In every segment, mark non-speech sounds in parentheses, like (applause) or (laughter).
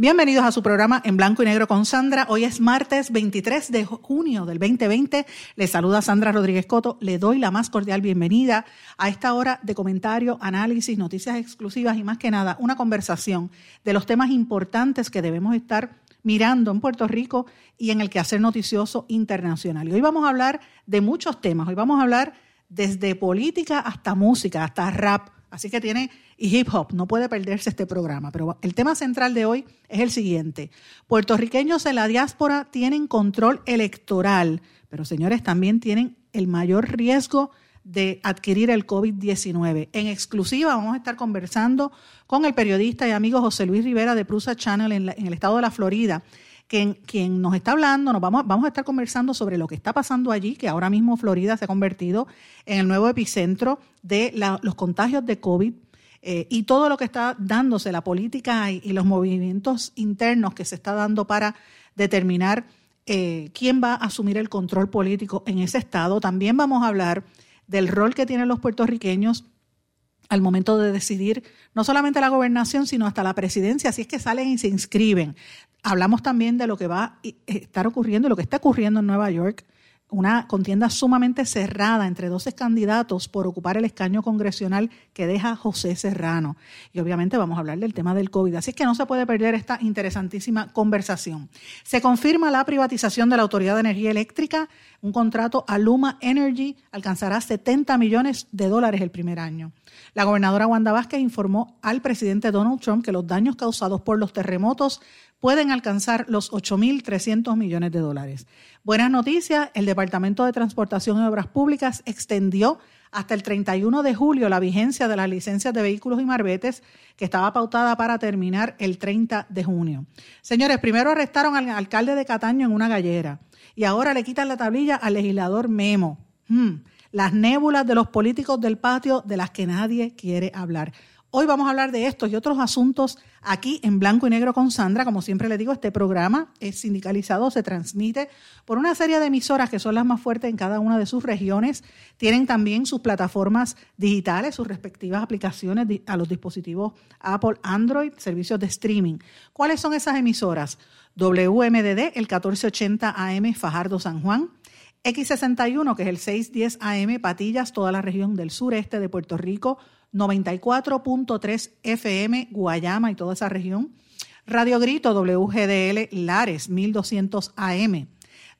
Bienvenidos a su programa en blanco y negro con Sandra. Hoy es martes 23 de junio del 2020. Les saluda Sandra Rodríguez Coto. Le doy la más cordial bienvenida a esta hora de comentario, análisis, noticias exclusivas y más que nada una conversación de los temas importantes que debemos estar mirando en Puerto Rico y en el quehacer noticioso internacional. Y hoy vamos a hablar de muchos temas. Hoy vamos a hablar desde política hasta música, hasta rap. Así que tiene y hip hop, no puede perderse este programa. Pero el tema central de hoy es el siguiente. Puertorriqueños en la diáspora tienen control electoral, pero señores, también tienen el mayor riesgo de adquirir el COVID-19. En exclusiva vamos a estar conversando con el periodista y amigo José Luis Rivera de Prusa Channel en, el estado de la Florida, quien, nos está hablando, nos vamos, vamos a estar conversando sobre lo que está pasando allí, que ahora mismo Florida se ha convertido en el nuevo epicentro de los contagios de COVID. Eh, y todo lo que está dándose, la política y, los movimientos internos que se está dando para determinar eh, quién va a asumir el control político en ese estado. También vamos a hablar del rol que tienen los puertorriqueños al momento de decidir no solamente la gobernación, sino hasta la presidencia, si es que salen y se inscriben. Hablamos también de lo que va a estar ocurriendo, lo que está ocurriendo en Nueva York una contienda sumamente cerrada entre 12 candidatos por ocupar el escaño congresional que deja José Serrano. Y obviamente vamos a hablar del tema del COVID. Así que no se puede perder esta interesantísima conversación. Se confirma la privatización de la Autoridad de Energía Eléctrica. Un contrato a Luma Energy alcanzará 70 millones de dólares el primer año. La gobernadora Wanda Vázquez informó al presidente Donald Trump que los daños causados por los terremotos pueden alcanzar los 8.300 millones de dólares. Buenas noticias, el Departamento de Transportación y Obras Públicas extendió hasta el 31 de julio la vigencia de las licencias de vehículos y marbetes que estaba pautada para terminar el 30 de junio. Señores, primero arrestaron al alcalde de Cataño en una gallera y ahora le quitan la tablilla al legislador Memo. Hmm, las nébulas de los políticos del patio de las que nadie quiere hablar. Hoy vamos a hablar de estos y otros asuntos aquí en Blanco y Negro con Sandra. Como siempre le digo, este programa es sindicalizado, se transmite por una serie de emisoras que son las más fuertes en cada una de sus regiones. Tienen también sus plataformas digitales, sus respectivas aplicaciones a los dispositivos Apple, Android, servicios de streaming. ¿Cuáles son esas emisoras? WMDD, el 1480 AM Fajardo San Juan. X61, que es el 610 AM Patillas, toda la región del sureste de Puerto Rico 94.3 FM, Guayama y toda esa región. Radio Grito, WGDL Lares, 1200 AM.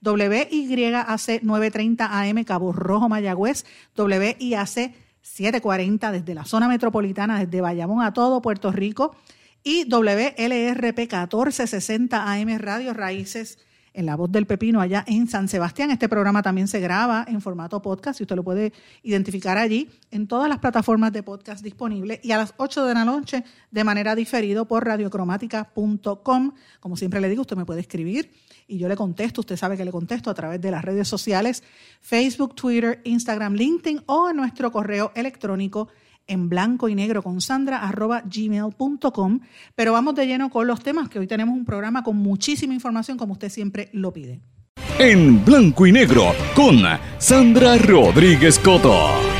WYAC 930 AM, Cabo Rojo, Mayagüez. WIAC 740 desde la zona metropolitana, desde Bayamón a todo Puerto Rico. Y WLRP 1460 AM, Radio Raíces en La Voz del Pepino allá en San Sebastián. Este programa también se graba en formato podcast y usted lo puede identificar allí en todas las plataformas de podcast disponibles y a las 8 de la noche de manera diferido por radiocromática.com. Como siempre le digo, usted me puede escribir y yo le contesto, usted sabe que le contesto a través de las redes sociales, Facebook, Twitter, Instagram, LinkedIn o en nuestro correo electrónico en blanco y negro con sandra arroba gmail.com. Pero vamos de lleno con los temas, que hoy tenemos un programa con muchísima información, como usted siempre lo pide. En blanco y negro con Sandra Rodríguez Coto.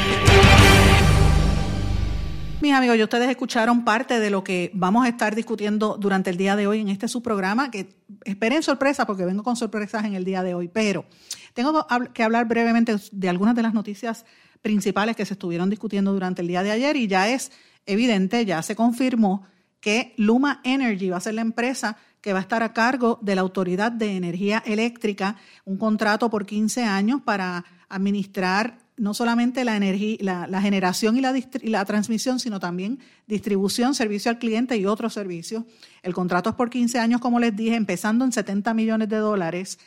Mis amigos, ya ustedes escucharon parte de lo que vamos a estar discutiendo durante el día de hoy en este su programa, que esperen sorpresa porque vengo con sorpresas en el día de hoy, pero tengo que hablar brevemente de algunas de las noticias principales que se estuvieron discutiendo durante el día de ayer y ya es evidente, ya se confirmó que Luma Energy va a ser la empresa que va a estar a cargo de la Autoridad de Energía Eléctrica, un contrato por 15 años para administrar no solamente la, energía, la, generación y la, y la, transmisión, sino también distribución, servicio al cliente y otros servicios. El contrato es por 15 años, como les dije, empezando en 70 millones de dólares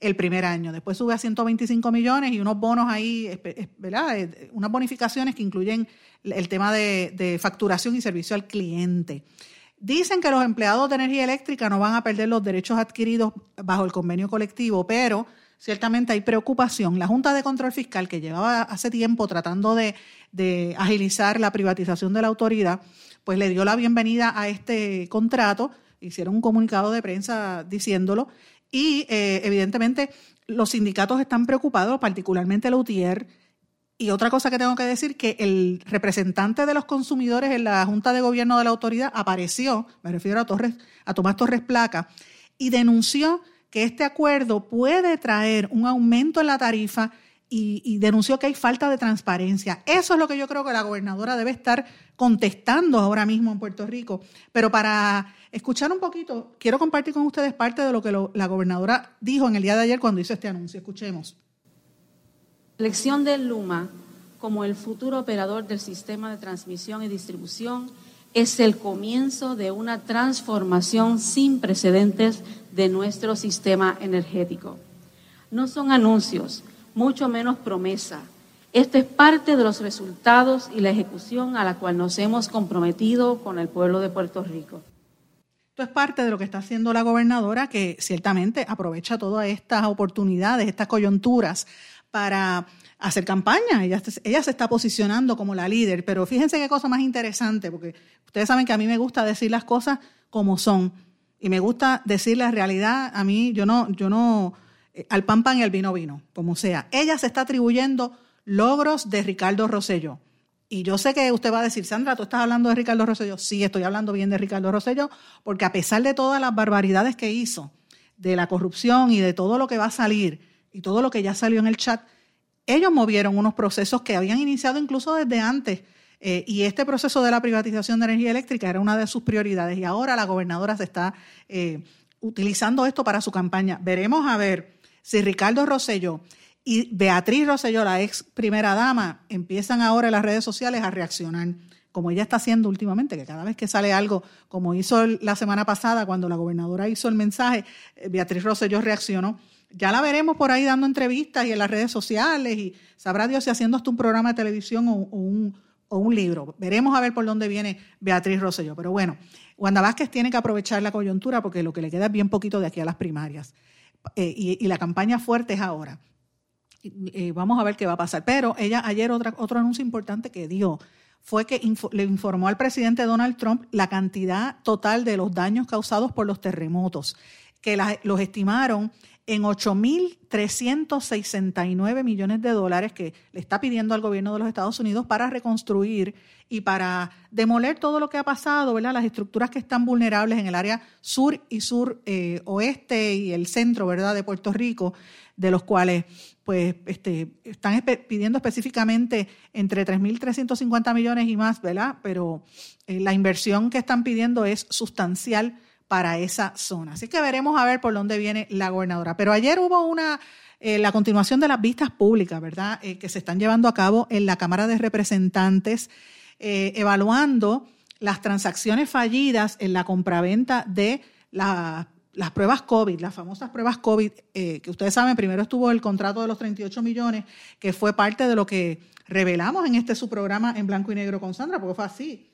el primer año. Después sube a 125 millones y unos bonos ahí, ¿verdad? Eh, unas bonificaciones que incluyen el tema de, facturación y servicio al cliente. Dicen que los empleados de energía eléctrica no van a perder los derechos adquiridos bajo el convenio colectivo, pero ciertamente hay preocupación. La Junta de Control Fiscal, que llevaba hace tiempo tratando de, agilizar la privatización de la autoridad, pues le dio la bienvenida a este contrato, hicieron un comunicado de prensa diciéndolo, y eh, evidentemente los sindicatos están preocupados, particularmente el UTIER. Y otra cosa que tengo que decir, que el representante de los consumidores en la Junta de Gobierno de la autoridad apareció, me refiero a, Torres, a Tomás Torres Placa, y denunció que este acuerdo puede traer un aumento en la tarifa y, denunció que hay falta de transparencia. Eso es lo que yo creo que la gobernadora debe estar contestando ahora mismo en Puerto Rico. Pero para escuchar un poquito, quiero compartir con ustedes parte de lo que la gobernadora dijo en el día de ayer cuando hizo este anuncio. Escuchemos. Elección del Luma como el futuro operador del sistema de transmisión y distribución es el comienzo de una transformación sin precedentes de nuestro sistema energético. No son anuncios, mucho menos promesa. Esto es parte de los resultados y la ejecución a la cual nos hemos comprometido con el pueblo de Puerto Rico. Esto es parte de lo que está haciendo la gobernadora, que ciertamente aprovecha todas estas oportunidades, estas coyunturas para hacer campaña. Ella, se está posicionando como la líder, pero fíjense qué cosa más interesante, porque ustedes saben que a mí me gusta decir las cosas como son y me gusta decir la realidad. A mí, yo no, yo no, al pan pan y al vino vino, como sea. Ella se está atribuyendo logros de Ricardo Rosselló. Y yo sé que usted va a decir, Sandra, tú estás hablando de Ricardo Rosselló. Sí, estoy hablando bien de Ricardo Rosselló, porque a pesar de todas las barbaridades que hizo, de la corrupción y de todo lo que va a salir y todo lo que ya salió en el chat, ellos movieron unos procesos que habían iniciado incluso desde antes. Eh, y este proceso de la privatización de energía eléctrica era una de sus prioridades. Y ahora la gobernadora se está eh, utilizando esto para su campaña. Veremos a ver si Ricardo Rosselló y Beatriz Rosselló, la ex primera dama, empiezan ahora en las redes sociales a reaccionar, como ella está haciendo últimamente, que cada vez que sale algo, como hizo la semana pasada cuando la gobernadora hizo el mensaje, eh, Beatriz Rosselló reaccionó. Ya la veremos por ahí dando entrevistas y en las redes sociales y sabrá Dios si haciendo hasta un programa de televisión o, un, o un libro. Veremos a ver por dónde viene Beatriz Rosselló. Pero bueno, Wanda Vázquez tiene que aprovechar la coyuntura porque lo que le queda es bien poquito de aquí a las primarias. Eh, y, la campaña fuerte es ahora. vamos a ver qué va a pasar. Pero ella ayer otra, otro anuncio importante que dio fue que le informó al presidente Donald Trump la cantidad total de los daños causados por los terremotos, que los estimaron en 8.369 millones de dólares que le está pidiendo al gobierno de los Estados Unidos para reconstruir y para demoler todo lo que ha pasado, ¿verdad? Las estructuras que están vulnerables en el área sur y sur eh, oeste y el centro, ¿verdad? De Puerto Rico, de los cuales pues este, están pidiendo específicamente entre 3.350 millones y más, ¿verdad? Pero eh, la inversión que están pidiendo es sustancial para esa zona. Así que veremos a ver por dónde viene la gobernadora. Pero ayer hubo una, eh, la continuación de las vistas públicas, ¿verdad? Eh, que se están llevando a cabo en la Cámara de Representantes, eh, evaluando las transacciones fallidas en la compraventa de las pruebas COVID, las famosas pruebas COVID, que ustedes saben, primero estuvo el contrato de los 38 millones, que fue parte de lo que revelamos en este su programa en blanco y negro con Sandra, porque fue así.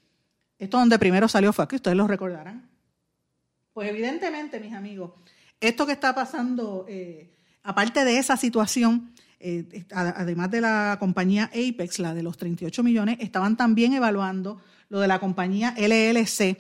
Esto donde primero salió fue aquí, ustedes lo recordarán. Pues evidentemente, mis amigos, esto que está pasando, eh, aparte de esa situación, eh, además de la compañía Apex, la de los 38 millones, estaban también evaluando lo de la compañía LLC.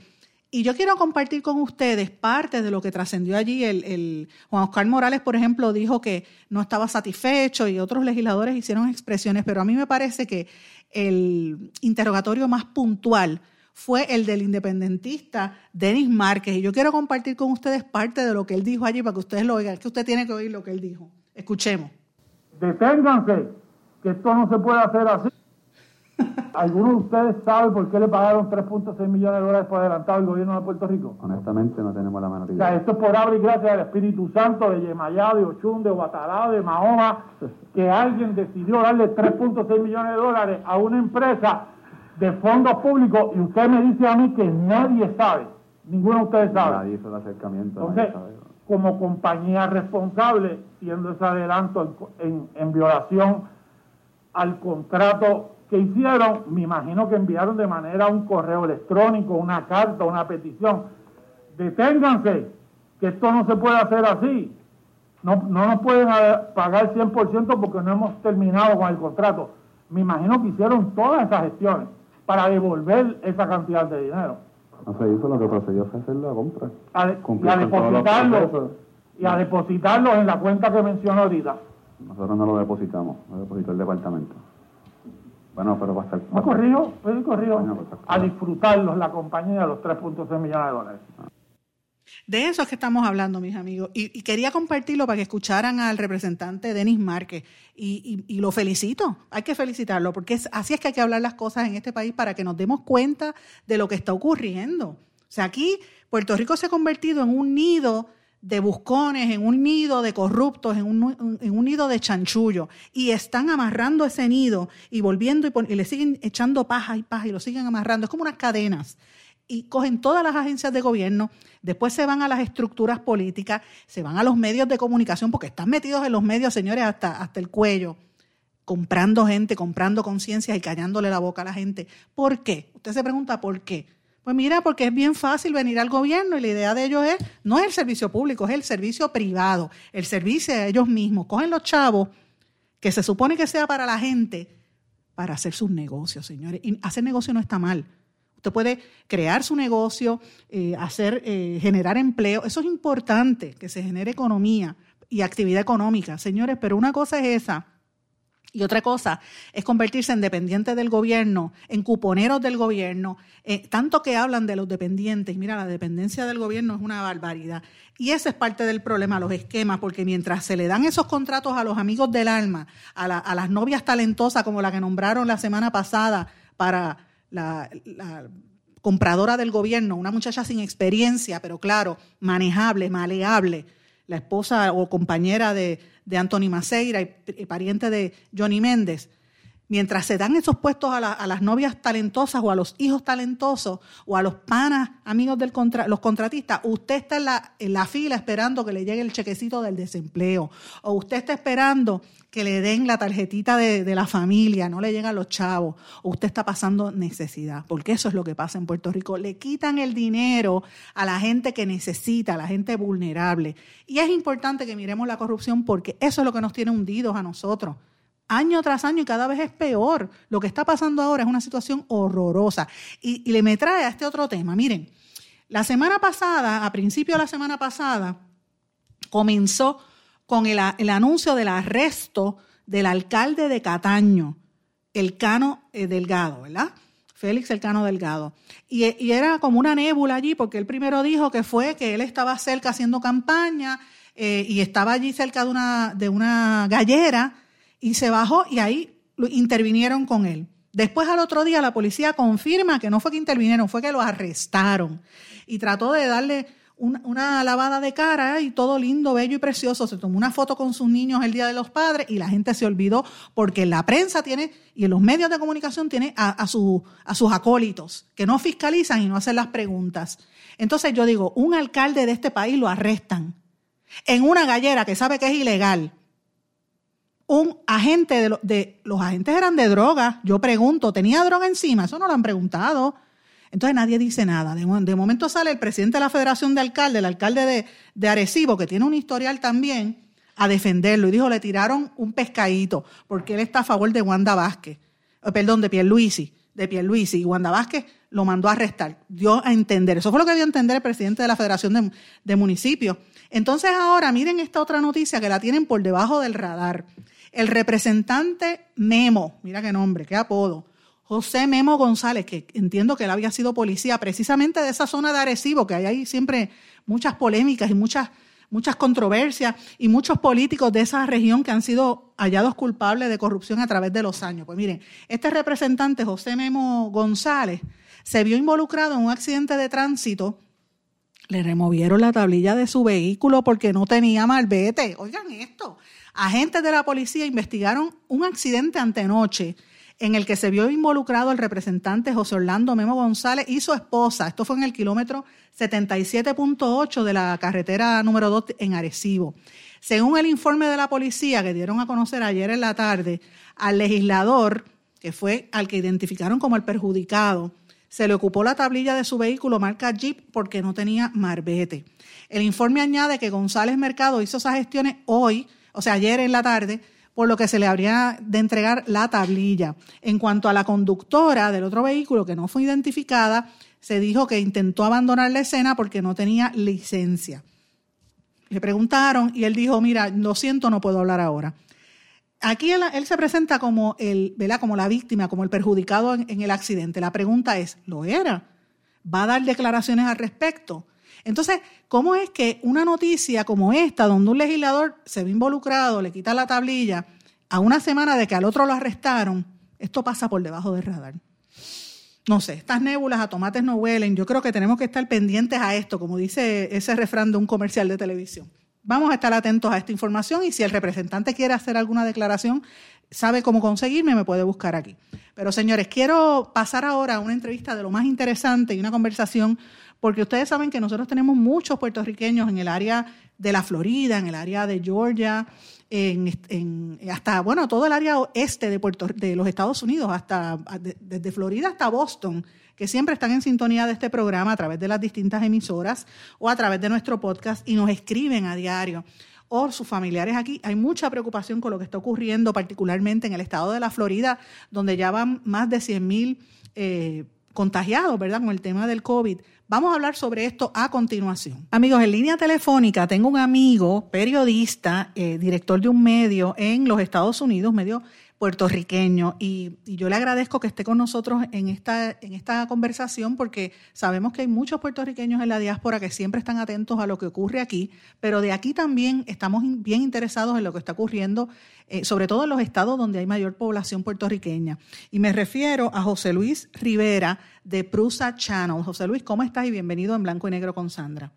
Y yo quiero compartir con ustedes parte de lo que trascendió allí. Juan Oscar Morales, por ejemplo, dijo que no estaba satisfecho y otros legisladores hicieron expresiones, pero a mí me parece que el interrogatorio más puntual fue el del independentista Denis Márquez. Y yo quiero compartir con ustedes parte de lo que él dijo allí para que ustedes lo oigan, que usted tiene que oír lo que él dijo. Escuchemos. Deténganse, que esto no se puede hacer así. (laughs) ¿Alguno de ustedes sabe por qué le pagaron 3.6 millones de dólares por adelantado al gobierno de Puerto Rico? Honestamente no tenemos la menor idea. O sea, esto es por abrir gracias al Espíritu Santo de Yemayá, de Ochun, de Guatará, de Mahoma, que alguien decidió darle 3.6 millones de dólares a una empresa de fondos públicos y usted me dice a mí que nadie sabe. Ninguno de ustedes sabe. Nadie hizo el acercamiento. Entonces, como compañía responsable, siendo ese adelanto en, en, violación al contrato que hicieron, me imagino que enviaron de manera un correo electrónico, una carta, una petición. Deténganse, que esto no se puede hacer así. No, no nos pueden pagar 100% porque no hemos terminado con el contrato. Me imagino que hicieron todas esas gestiones para devolver esa cantidad de dinero. No se hizo, lo que procedió fue hacer la compra. A y a depositarlo, y a depositarlo en la cuenta que mencionó ahorita. Nosotros no lo depositamos, lo depositó el departamento. Bueno, pero va a estar... No corrijo, corrijo. a disfrutarlos la compañía los 3.6 millones de dólares. De eso es que estamos hablando, mis amigos. Y, quería compartirlo para que escucharan al representante Denis Márquez. Y, lo felicito, hay que felicitarlo, porque así es que hay que hablar las cosas en este país para que nos demos cuenta de lo que está ocurriendo. O sea, aquí Puerto Rico se ha convertido en un nido de buscones, en un nido de corruptos, en un, en un nido de chanchullo. Y están amarrando ese nido y volviendo y, y le siguen echando paja y paja y lo siguen amarrando. Es como unas cadenas y cogen todas las agencias de gobierno, después se van a las estructuras políticas, se van a los medios de comunicación, porque están metidos en los medios, señores, hasta, hasta el cuello, comprando gente, comprando conciencias y callándole la boca a la gente. ¿Por qué? Usted se pregunta por qué. Pues mira, porque es bien fácil venir al gobierno y la idea de ellos es, no es el servicio público, es el servicio privado, el servicio de ellos mismos. Cogen los chavos, que se supone que sea para la gente, para hacer sus negocios, señores. Y hacer negocio no está mal. Usted puede crear su negocio, eh, hacer, eh, generar empleo. Eso es importante, que se genere economía y actividad económica, señores. Pero una cosa es esa. Y otra cosa es convertirse en dependientes del gobierno, en cuponeros del gobierno. Eh, tanto que hablan de los dependientes. Mira, la dependencia del gobierno es una barbaridad. Y ese es parte del problema, los esquemas, porque mientras se le dan esos contratos a los amigos del alma, a, a las novias talentosas como la que nombraron la semana pasada para la, compradora del gobierno, una muchacha sin experiencia, pero claro, manejable, maleable, la esposa o compañera de, de Anthony Maceira y pariente de Johnny Méndez, mientras se dan esos puestos a, las novias talentosas o a los hijos talentosos o a los panas, amigos de los contratistas, usted está en la, en la fila esperando que le llegue el chequecito del desempleo o usted está esperando que le den la tarjetita de, de la familia, no le llegan los chavos, usted está pasando necesidad, porque eso es lo que pasa en Puerto Rico. Le quitan el dinero a la gente que necesita, a la gente vulnerable. Y es importante que miremos la corrupción porque eso es lo que nos tiene hundidos a nosotros año tras año y cada vez es peor. Lo que está pasando ahora es una situación horrorosa. Y, le me trae a este otro tema. Miren, la semana pasada, a principio de la semana pasada, comenzó con el, anuncio del arresto del alcalde de Cataño, el Cano eh, Delgado, ¿verdad? Félix Elcano Delgado. Y, y, era como una nébula allí, porque él primero dijo que fue que él estaba cerca haciendo campaña eh, y estaba allí cerca de una, de una gallera y se bajó y ahí intervinieron con él. Después al otro día la policía confirma que no fue que intervinieron, fue que lo arrestaron y trató de darle una, lavada de cara y todo lindo, bello y precioso. Se tomó una foto con sus niños el Día de los Padres y la gente se olvidó porque la prensa tiene y los medios de comunicación tiene a, a sus acólitos que no fiscalizan y no hacen las preguntas. Entonces yo digo, un alcalde de este país lo arrestan en una gallera que sabe que es ilegal un agente de, los agentes eran de droga. Yo pregunto, ¿tenía droga encima? Eso no lo han preguntado. Entonces nadie dice nada. De, momento sale el presidente de la Federación de Alcaldes, el alcalde de, Arecibo, que tiene un historial también, a defenderlo. Y dijo, le tiraron un pescadito, porque él está a favor de Wanda Vázquez. Eh, perdón, de Pierluisi. De Pierluisi. Y Wanda Vázquez lo mandó a arrestar. Dio a entender. Eso fue lo que dio a entender el presidente de la Federación de, de Municipios. Entonces ahora miren esta otra noticia que la tienen por debajo del radar. El representante Memo, mira qué nombre, qué apodo, José Memo González, que entiendo que él había sido policía precisamente de esa zona de Arecibo, que hay ahí siempre muchas polémicas y muchas, muchas controversias y muchos políticos de esa región que han sido hallados culpables de corrupción a través de los años. Pues miren, este representante, José Memo González, se vio involucrado en un accidente de tránsito. Le removieron la tablilla de su vehículo porque no tenía malvete. Oigan esto. Agentes de la policía investigaron un accidente antenoche en el que se vio involucrado el representante José Orlando Memo González y su esposa. Esto fue en el kilómetro 77.8 de la carretera número 2 en Arecibo. Según el informe de la policía que dieron a conocer ayer en la tarde, al legislador, que fue al que identificaron como el perjudicado, se le ocupó la tablilla de su vehículo marca Jeep porque no tenía marbete. El informe añade que González Mercado hizo esas gestiones hoy, o sea, ayer en la tarde, por lo que se le habría de entregar la tablilla. En cuanto a la conductora del otro vehículo que no fue identificada, se dijo que intentó abandonar la escena porque no tenía licencia. Le preguntaron y él dijo, mira, lo siento, no puedo hablar ahora. Aquí él, se presenta como, el, como la víctima, como el perjudicado en, el accidente. La pregunta es, ¿lo era? ¿Va a dar declaraciones al respecto? Entonces, ¿cómo es que una noticia como esta, donde un legislador se ve involucrado, le quita la tablilla, a una semana de que al otro lo arrestaron, esto pasa por debajo del radar? No sé, estas nébulas a tomates no huelen. Yo creo que tenemos que estar pendientes a esto, como dice ese refrán de un comercial de televisión. Vamos a estar atentos a esta información y si el representante quiere hacer alguna declaración, sabe cómo conseguirme, me puede buscar aquí. Pero señores, quiero pasar ahora a una entrevista de lo más interesante y una conversación, porque ustedes saben que nosotros tenemos muchos puertorriqueños en el área de la Florida, en el área de Georgia, en, hasta, bueno, todo el área oeste de, Puerto, de los Estados Unidos, hasta desde Florida hasta Boston que siempre están en sintonía de este programa a través de las distintas emisoras o a través de nuestro podcast y nos escriben a diario o sus familiares aquí. Hay mucha preocupación con lo que está ocurriendo, particularmente en el estado de la Florida, donde ya van más de 100 mil eh, contagiados, ¿verdad? Con el tema del COVID. Vamos a hablar sobre esto a continuación. Amigos, en línea telefónica tengo un amigo, periodista, eh, director de un medio en los Estados Unidos, medio puertorriqueño. Y, yo le agradezco que esté con nosotros en esta, en esta conversación porque sabemos que hay muchos puertorriqueños en la diáspora que siempre están atentos a lo que ocurre aquí, pero de aquí también estamos bien interesados en lo que está ocurriendo, eh, sobre todo en los estados donde hay mayor población puertorriqueña. Y me refiero a José Luis Rivera de Prusa Channel. José Luis, ¿cómo estás? Y bienvenido en Blanco y Negro con Sandra.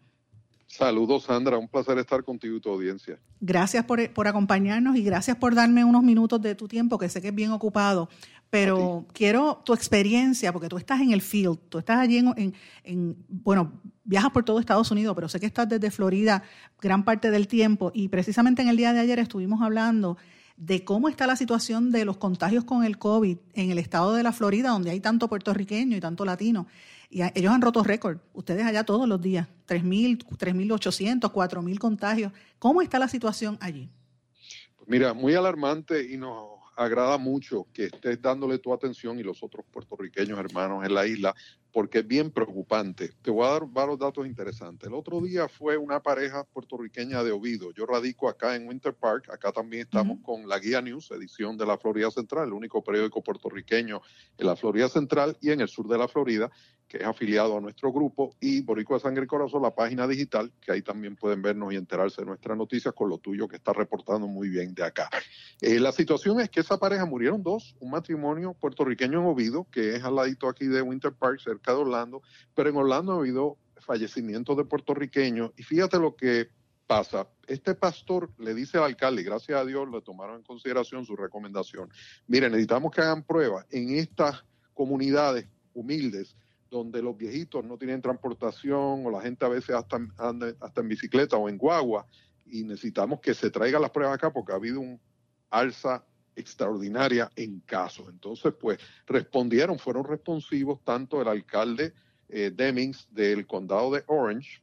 Saludos, Sandra. Un placer estar contigo y tu audiencia. Gracias por, acompañarnos y gracias por darme unos minutos de tu tiempo, que sé que es bien ocupado. Pero quiero tu experiencia, porque tú estás en el field, tú estás allí en, en, bueno, viajas por todo Estados Unidos, pero sé que estás desde Florida gran parte del tiempo. Y precisamente en el día de ayer estuvimos hablando de cómo está la situación de los contagios con el COVID en el estado de la Florida, donde hay tanto puertorriqueño y tanto latino. Y ellos han roto récord. Ustedes allá todos los días, 3.000, 3.800, 4.000 contagios. ¿Cómo está la situación allí? Pues mira, muy alarmante y nos agrada mucho que estés dándole tu atención y los otros puertorriqueños hermanos en la isla, porque es bien preocupante. Te voy a dar varios datos interesantes. El otro día fue una pareja puertorriqueña de Ovido. Yo radico acá en Winter Park. Acá también estamos con la Guía News, edición de la Florida Central, el único periódico puertorriqueño en la Florida Central y en el sur de la Florida que es afiliado a nuestro grupo, y Boricua Sangre y Corazón, la página digital, que ahí también pueden vernos y enterarse de nuestras noticias con lo tuyo que está reportando muy bien de acá. Eh, la situación es que esa pareja murieron dos, un matrimonio puertorriqueño en Ovido, que es al ladito aquí de Winter Park, cerca de Orlando, pero en Orlando ha habido fallecimientos de puertorriqueños, y fíjate lo que pasa. Este pastor le dice al alcalde, gracias a Dios le tomaron en consideración su recomendación, miren, necesitamos que hagan pruebas en estas comunidades humildes donde los viejitos no tienen transportación o la gente a veces hasta, anda, hasta en bicicleta o en guagua y necesitamos que se traigan las pruebas acá porque ha habido un alza extraordinaria en casos. Entonces, pues respondieron, fueron responsivos tanto el alcalde eh, Demings del condado de Orange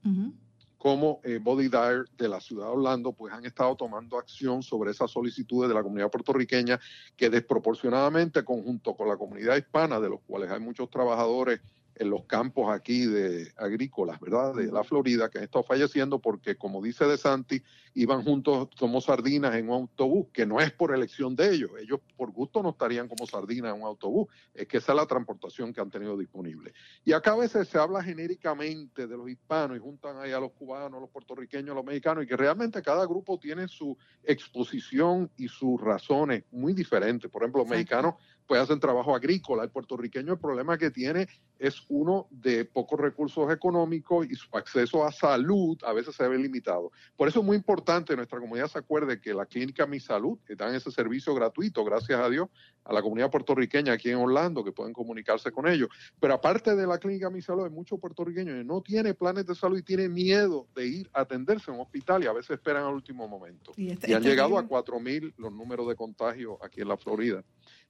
como eh, Body Dyer de la ciudad de Orlando, pues han estado tomando acción sobre esas solicitudes de la comunidad puertorriqueña que desproporcionadamente, conjunto con la comunidad hispana, de los cuales hay muchos trabajadores en los campos aquí de agrícolas, ¿verdad? De la Florida, que han estado falleciendo porque, como dice De Santi, iban juntos como sardinas en un autobús, que no es por elección de ellos, ellos por gusto no estarían como sardinas en un autobús, es que esa es la transportación que han tenido disponible. Y acá a veces se habla genéricamente de los hispanos y juntan ahí a los cubanos, los puertorriqueños, los mexicanos, y que realmente cada grupo tiene su exposición y sus razones muy diferentes. Por ejemplo, los mexicanos pues hacen trabajo agrícola. El puertorriqueño el problema que tiene es uno de pocos recursos económicos y su acceso a salud a veces se ve limitado. Por eso es muy importante que nuestra comunidad se acuerde que la clínica Mi Salud, que dan ese servicio gratuito, gracias a Dios, a la comunidad puertorriqueña aquí en Orlando, que pueden comunicarse con ellos. Pero aparte de la clínica Mi Salud, hay muchos puertorriqueños que no tienen planes de salud y tienen miedo de ir a atenderse en un hospital y a veces esperan al último momento. Y, este, han este llegado a 4.000 los números de contagio aquí en la Florida.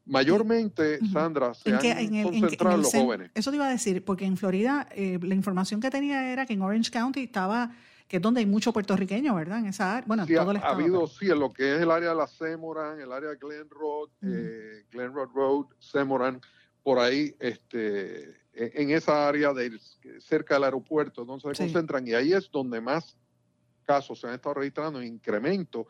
Mayormente, Sandra, se han concentrado los jóvenes. Eso te iba a decir, porque en Florida eh, la información que tenía era que en Orange County estaba que es donde hay mucho puertorriqueño, ¿verdad? En esa área. Bueno, todo el estado. Ha habido, sí, en lo que es el área de la Semoran, el área de Glen Road, eh, Glen Road Road, Semoran, por ahí, este, e, en esa área de, cerca del aeropuerto, donde se concentran, y ahí es donde más casos se han estado registrando en incremento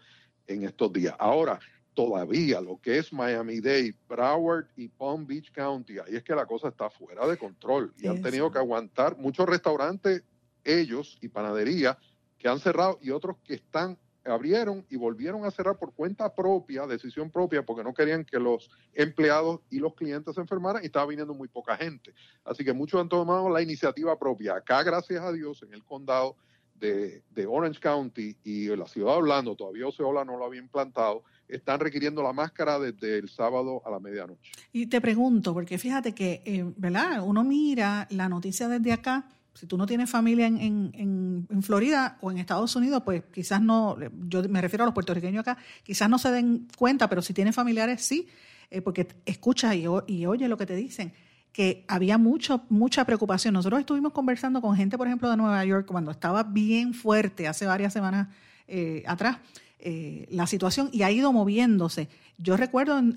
en estos días. Ahora, todavía lo que es Miami-Dade, Broward y Palm Beach County, ahí es que la cosa está fuera de control y han tenido que aguantar muchos restaurantes, ellos y panaderías que han cerrado y otros que están abrieron y volvieron a cerrar por cuenta propia, decisión propia, porque no querían que los empleados y los clientes se enfermaran y estaba viniendo muy poca gente. Así que muchos han tomado la iniciativa propia. Acá, gracias a Dios, en el condado de, Orange County y la ciudad de Orlando, todavía Oceola no lo había implantado, están requiriendo la máscara desde el sábado a la medianoche. Y te pregunto, porque fíjate que, eh, ¿verdad? Uno mira la noticia desde acá, si tú no tienes familia en, en, en, Florida o en Estados Unidos, pues quizás no, yo me refiero a los puertorriqueños acá, quizás no se den cuenta, pero si tienes familiares sí, eh, porque escuchas y, y oyes lo que te dicen que había mucho, mucha preocupación. Nosotros estuvimos conversando con gente, por ejemplo, de Nueva York, cuando estaba bien fuerte hace varias semanas eh, atrás, eh, la situación y ha ido moviéndose. Yo recuerdo en,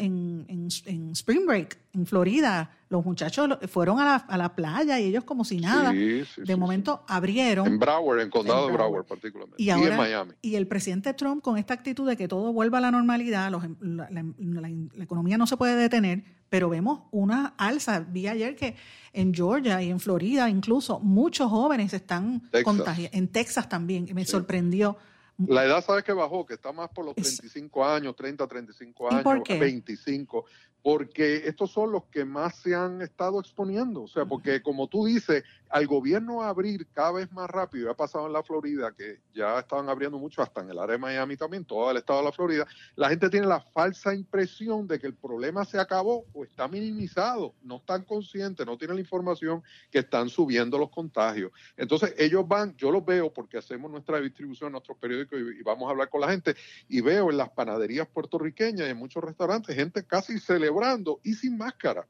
en, Spring Break, en Florida, los muchachos fueron a la, a la playa y ellos como si nada. de momento abrieron. En Broward, en condado de Broward particularmente. Y, en Miami. Y el presidente Trump con esta actitud de que todo vuelva a la normalidad, em, la, economía no se puede detener, pero vemos una alza. Vi ayer que en Georgia y en Florida incluso muchos jóvenes están contagiados. En Texas también, me sorprendió la edad, ¿sabes que bajó? Que está más por los 35 años, 30, 35 años, 25 porque estos son los que más se han estado exponiendo. O sea, porque como tú dices, al gobierno abrir cada vez más rápido, ha pasado en la Florida, que ya estaban abriendo mucho, hasta en el área de Miami también, todo el estado de la Florida, la gente tiene la falsa impresión de que el problema se acabó o está minimizado, no están conscientes, no tienen la información que están subiendo los contagios. Entonces ellos van, yo los veo porque hacemos nuestra distribución nuestros periódicos y, vamos a hablar con la gente, y veo en las panaderías puertorriqueñas y en muchos restaurantes gente casi celebra y sin máscara.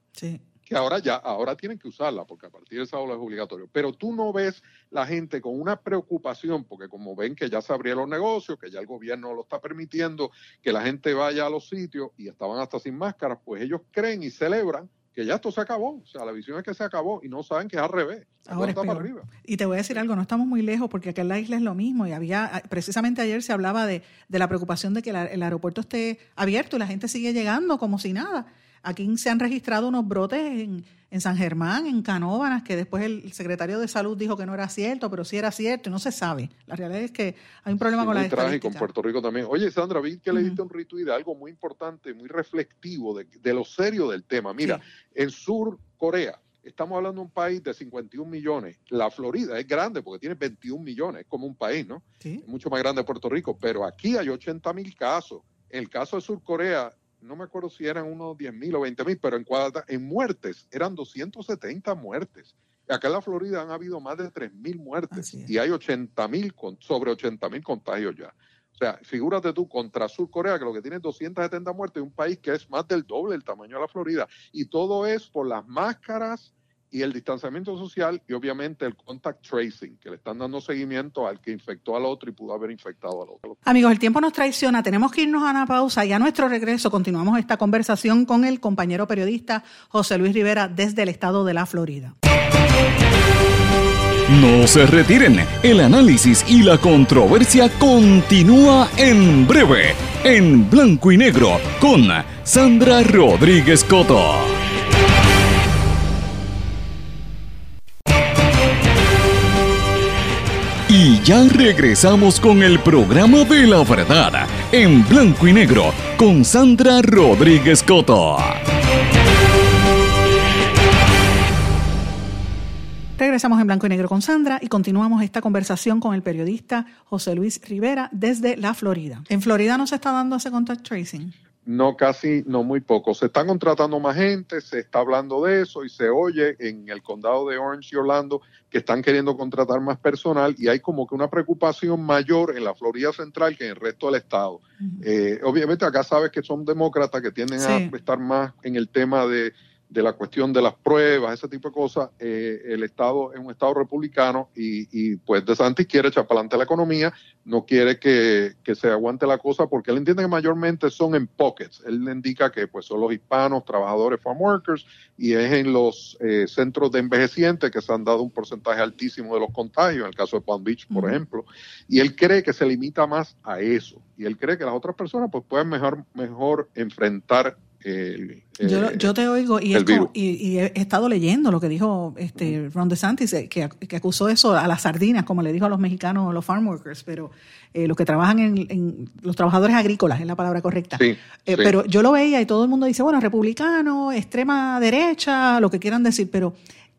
Que ahora ya, ahora tienen que usarla porque a partir de sábado es obligatorio. Pero tú no ves la gente con una preocupación porque como ven que ya se abrieron los negocios, que ya el gobierno lo está permitiendo, que la gente vaya a los sitios y estaban hasta sin máscara, pues ellos creen y celebran que ya esto se acabó. O sea, la visión es que se acabó y no saben que es al revés. Ahora está para arriba. Y te voy a decir algo, no estamos muy lejos porque acá en la isla es lo mismo y había, precisamente ayer se hablaba de, de la preocupación de que el aeropuerto esté abierto y la gente sigue llegando como si nada. Aquí se han registrado unos brotes en, San Germán, en Canóvanas, que después el secretario de Salud dijo que no era cierto, pero sí era cierto y no se sabe. La realidad es que hay un problema con la trágico en Puerto Rico también. Oye, Sandra, vi que le diste un retweet de algo muy importante, muy reflectivo de, lo serio del tema. Mira, en Sur Corea, estamos hablando de un país de 51 millones. La Florida es grande porque tiene 21 millones, es como un país, ¿no? Sí. Es mucho más grande que Puerto Rico, pero aquí hay 80 mil casos. En el caso de Sur Corea, no me acuerdo si eran unos 10 mil o 20 mil, pero en, en muertes eran 270 muertes. Acá en la Florida han habido más de 3 mil muertes y hay 80 mil, sobre 80 mil contagios ya. O sea, figúrate tú contra Sur Corea, que lo que tiene 270 muertes, un país que es más del doble el tamaño de la Florida. Y todo es por las máscaras y el distanciamiento social y obviamente el contact tracing, que le están dando seguimiento al que infectó al otro y pudo haber infectado al otro. Amigos, el tiempo nos traiciona, tenemos que irnos a una pausa y a nuestro regreso continuamos esta conversación con el compañero periodista José Luis Rivera desde el estado de la Florida. No se retiren, el análisis y la controversia continúa en breve, en blanco y negro, con Sandra Rodríguez Coto. ya regresamos con el programa de la verdad en blanco y negro con Sandra Rodríguez Coto. Regresamos en blanco y negro con Sandra y continuamos esta conversación con el periodista José Luis Rivera desde la Florida. En Florida no se está dando ese contact tracing. No, casi, no muy poco. Se están contratando más gente, se está hablando de eso y se oye en el condado de Orange y Orlando que están queriendo contratar más personal y hay como que una preocupación mayor en la Florida Central que en el resto del estado. eh, obviamente acá sabes que son demócratas que tienden Sí. a estar más en el tema de de la cuestión de las pruebas, ese tipo de cosas, eh, el Estado es un Estado republicano y, y pues De Santis quiere echar para adelante la economía, no quiere que, que se aguante la cosa porque él entiende que mayormente son en pockets. Él le indica que pues son los hispanos, trabajadores, farm workers y es en los eh, centros de envejecientes que se han dado un porcentaje altísimo de los contagios, en el caso de Palm Beach, por ejemplo. Y él cree que se limita más a eso y él cree que las otras personas pues pueden mejor, mejor enfrentar el, Yo, lo- eh, yo te oigo y, el es como- virus. y, y he estado leyendo lo que dijo este Ron DeSantis, eh, que, que acusó eso a las sardinas, como le dijo a los mexicanos, los farm workers, pero eh, los que trabajan en, en- los trabajadores agrícolas, es la palabra correcta. Sí, Eh, sí. Pero yo lo veía y todo el mundo dice, bueno, republicano, extrema derecha, lo que quieran decir, pero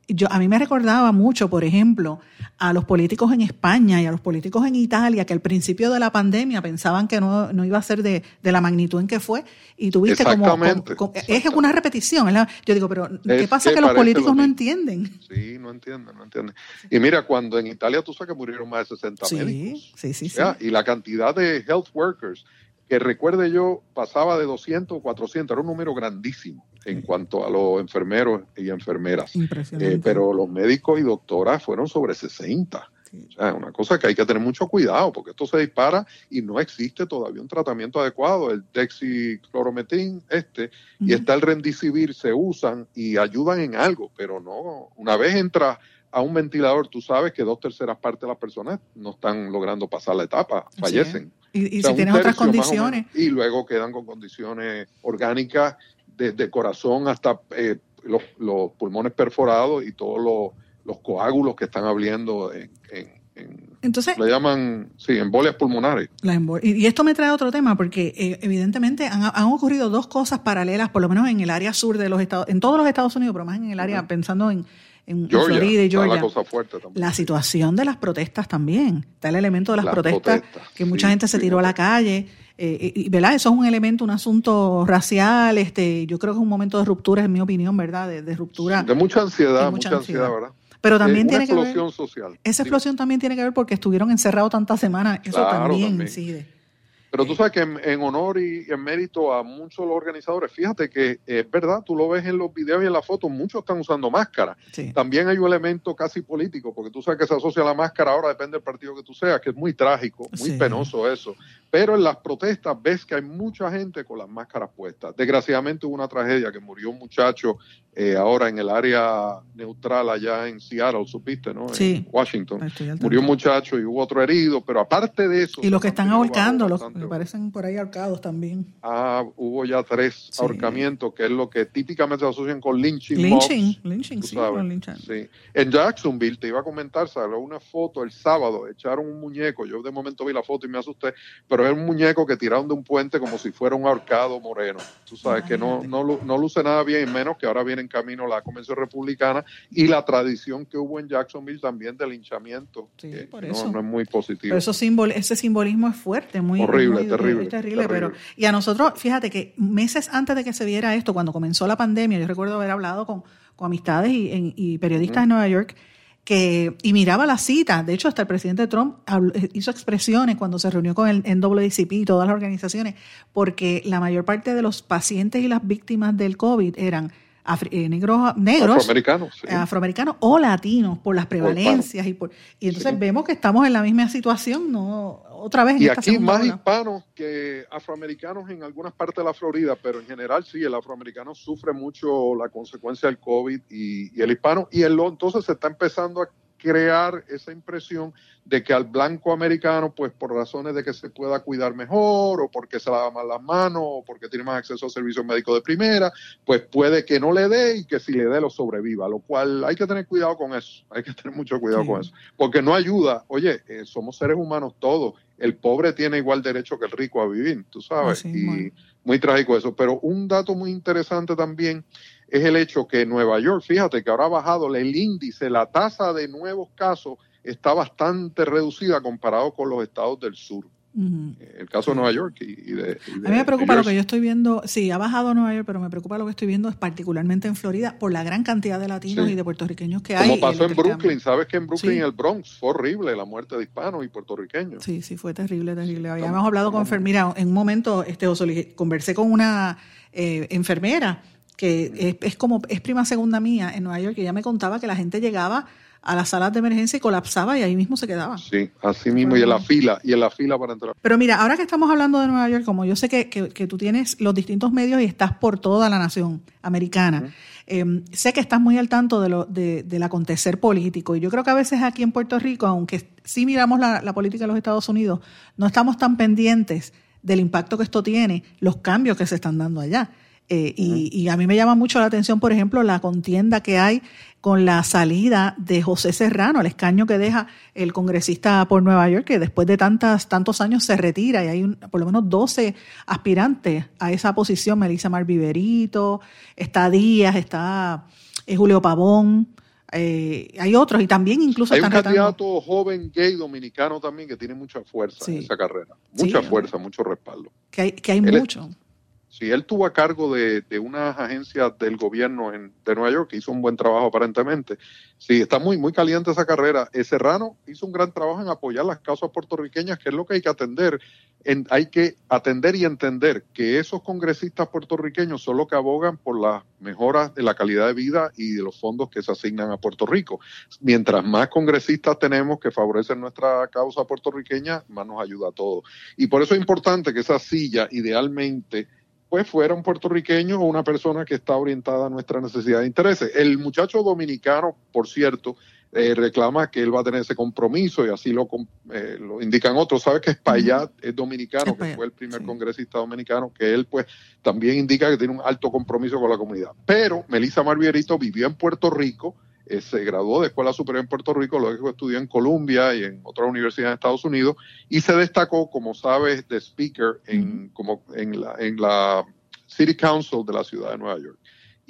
yo a mí me recordaba mucho, por ejemplo, a los políticos en España y a los políticos en Italia, que al principio de la pandemia pensaban que no, no iba a ser de, de la magnitud en que fue, y tuviste como, Exactamente, como- como- es exactamente. una repetición. Yo digo, pero ¿qué Es pasa que que los políticos lo no entienden? Sí, no entienden, no entienden. Y mira, cuando en Italia tú sabes que murieron más de 60 Sí, médicos. sí, sí, sí. Ya, Y la cantidad de health workers, que recuerde yo, pasaba de 200 o 400, era un número grandísimo en cuanto a los enfermeros y enfermeras. Eh, pero los médicos y doctoras fueron sobre 60. Sí. O sea, una cosa que hay que tener mucho cuidado porque esto se dispara y no existe todavía un tratamiento adecuado. El dexiclorometin este y Ujú. está el rendicivir, se usan y ayudan en algo, pero no, una vez entra a un ventilador, tú sabes que dos terceras partes de las personas no están logrando pasar la etapa, fallecen. Y, y O sea, si tienes otras condiciones, menos, y luego quedan con condiciones orgánicas desde corazón hasta eh, los, los pulmones perforados y todos los, los coágulos que están abriendo en, en- en- entonces le llaman, sí, embolias pulmonares. La embol- y, y esto me trae otro tema porque eh, evidentemente han, han ocurrido dos cosas paralelas, por lo menos en el área sur de los Estados, en todos los Estados Unidos, pero más en el área, pensando en, en Georgia, Florida y Georgia. la cosa fuerte también. La situación de las protestas también. Está el elemento de las, Las protestas, protestas, que mucha sí, gente se sí, tiró a la calle. eh, y, ¿verdad? Eso es un elemento, un asunto racial. este Yo creo que es un momento de ruptura, en mi opinión, ¿verdad? De, de ruptura. De mucha ansiedad, de mucha mucha ansiedad, ansiedad. ¿verdad? Pero Eh, también tiene que ver. explosión social. Esa explosión también tiene que ver porque estuvieron encerrados tantas semanas. Eso Claro, también, también. incide. Pero tú sabes que en, en honor y en mérito a muchos de los organizadores, fíjate que es verdad, tú lo ves en los videos y en las fotos, muchos están usando máscara. Sí. También hay un elemento casi político, porque tú sabes que se asocia a la máscara, ahora depende del partido que tú seas, que es muy trágico, muy Sí. penoso eso. Pero en las protestas ves que hay mucha gente con las máscaras puestas. Desgraciadamente hubo una tragedia que murió un muchacho eh, ahora en el área neutral allá en Seattle, supiste, ¿no? Sí. En Washington. Murió un muchacho y hubo otro herido, pero aparte de eso... Y los que están ahorcando, los me parecen por ahí ahorcados también. Ah, hubo ya tres Sí. ahorcamientos, que es lo que típicamente se asocian con lynching. Lynching, mobs, lynching, sí, los linchan. Sí. En Jacksonville, te iba a comentar, salió una foto el sábado, echaron un muñeco, yo de momento vi la foto y me asusté, pero era un muñeco que tiraron de un puente como si fuera un ahorcado moreno. Tú sabes que no, no, no luce nada bien, menos que ahora viene en camino la Convención Republicana y la tradición que hubo en Jacksonville también de linchamiento, Sí, por no, eso. no es muy positivo. Pero eso simbol, ese simbolismo es fuerte, muy Horrible, muy- terrible, es terrible, terrible. Pero, y a nosotros, fíjate que meses antes de que se viera esto, cuando comenzó la pandemia, yo recuerdo haber hablado con, con amistades y, en- y periodistas en Nueva York que y miraba las citas. De hecho, hasta el presidente Trump habló- hizo expresiones cuando se reunió con el NAACP y todas las organizaciones, porque la mayor parte de los pacientes y las víctimas del COVID eran eh, negros, negros Afroamericanos, sí. afroamericanos o latinos por las prevalencias y por y entonces Sí. vemos que estamos en la misma situación no otra vez en Y esta aquí más hispanos que afroamericanos en algunas partes de la Florida, pero en general sí, el afroamericano sufre mucho la consecuencia del COVID y, y el hispano, y el, entonces se está empezando a crear esa impresión de que al blanco americano, pues por razones de que se pueda cuidar mejor, o porque se lava más las manos, o porque tiene más acceso a servicios médicos de primera, pues puede que no le dé y que si le dé lo sobreviva, lo cual hay que tener cuidado con eso, (laughs) hay que tener mucho cuidado Sí. con eso, porque no ayuda, oye, eh, somos seres humanos todos, el pobre tiene igual derecho que el rico a vivir, tú sabes, y bueno. muy trágico eso, pero un dato muy interesante también es el hecho que Nueva York, fíjate que ahora ha bajado el índice, la tasa de nuevos casos está bastante reducida comparado con los estados del sur. El caso de Nueva York y, de, A mí me preocupa lo que yo estoy viendo, sí, ha bajado Nueva York, pero me preocupa lo que estoy viendo es particularmente en Florida por la gran cantidad de latinos y de puertorriqueños que hay. Como pasó en Brooklyn, sabes que en Brooklyn y el Bronx fue horrible la muerte de hispanos y puertorriqueños. Sí, sí, fue terrible, terrible. Habíamos hablado con enfermera, en un momento este, conversé con una eh, enfermera que es, es como, es prima segunda mía en Nueva York, que ella me contaba que la gente llegaba a las salas de emergencia y colapsaba y ahí mismo se quedaba. Sí, así mismo, y en la fila, y en la fila para entrar. Pero mira, ahora que estamos hablando de Nueva York, como yo sé que, que, tú tienes los distintos medios y estás por toda la nación americana, em, sé que estás muy al tanto de lo, de, del acontecer político, y yo creo que a veces aquí en Puerto Rico, aunque sí miramos la, la política de los Estados Unidos, no estamos tan pendientes del impacto que esto tiene, los cambios que se están dando allá. Eh, y, a mí me llama mucho la atención, por ejemplo, la contienda que hay con la salida de José Serrano, el escaño que deja el congresista por Nueva York, que después de tantas, tantos años se retira y hay por lo menos 12 aspirantes a esa posición, Melissa Marviverito, está Díaz, está eh, Julio Pavón. Eh, hay otros y también incluso hay un candidato joven gay dominicano también que tiene mucha fuerza en esa carrera. Mucha fuerza mucho respaldo. Que hay, que hay mucho Sí, él tuvo a cargo de, de unas agencias del gobierno en, de Nueva York hizo un buen trabajo aparentemente. Sí, está muy, muy caliente esa carrera. Eh, Serrano hizo un gran trabajo en apoyar las causas puertorriqueñas, que es lo que hay que atender. hay que atender y entender que esos congresistas puertorriqueños son los que abogan por las mejoras de la calidad de vida y de los fondos que se asignan a Puerto Rico. Mientras más congresistas tenemos que favorecen nuestra causa puertorriqueña, más nos ayuda a todos. Y por eso es importante que esa silla, idealmente, pues fuera un puertorriqueño o una persona que está orientada a nuestra necesidad de intereses. El muchacho dominicano, por cierto, eh, reclama que él va a tener ese compromiso y así lo, eh, lo indican otros. Sabe que Espaillat es dominicano, que fue el primer congresista dominicano, que él pues también indica que tiene un alto compromiso con la comunidad. Pero Melissa Marvierito vivió en Puerto Rico, eh, se graduó de Escuela Superior en Puerto Rico, luego estudió en Columbia y en otra universidad en Estados Unidos y se destacó, como sabes, de speaker en, como en, la, en la City Council de la ciudad de Nueva York.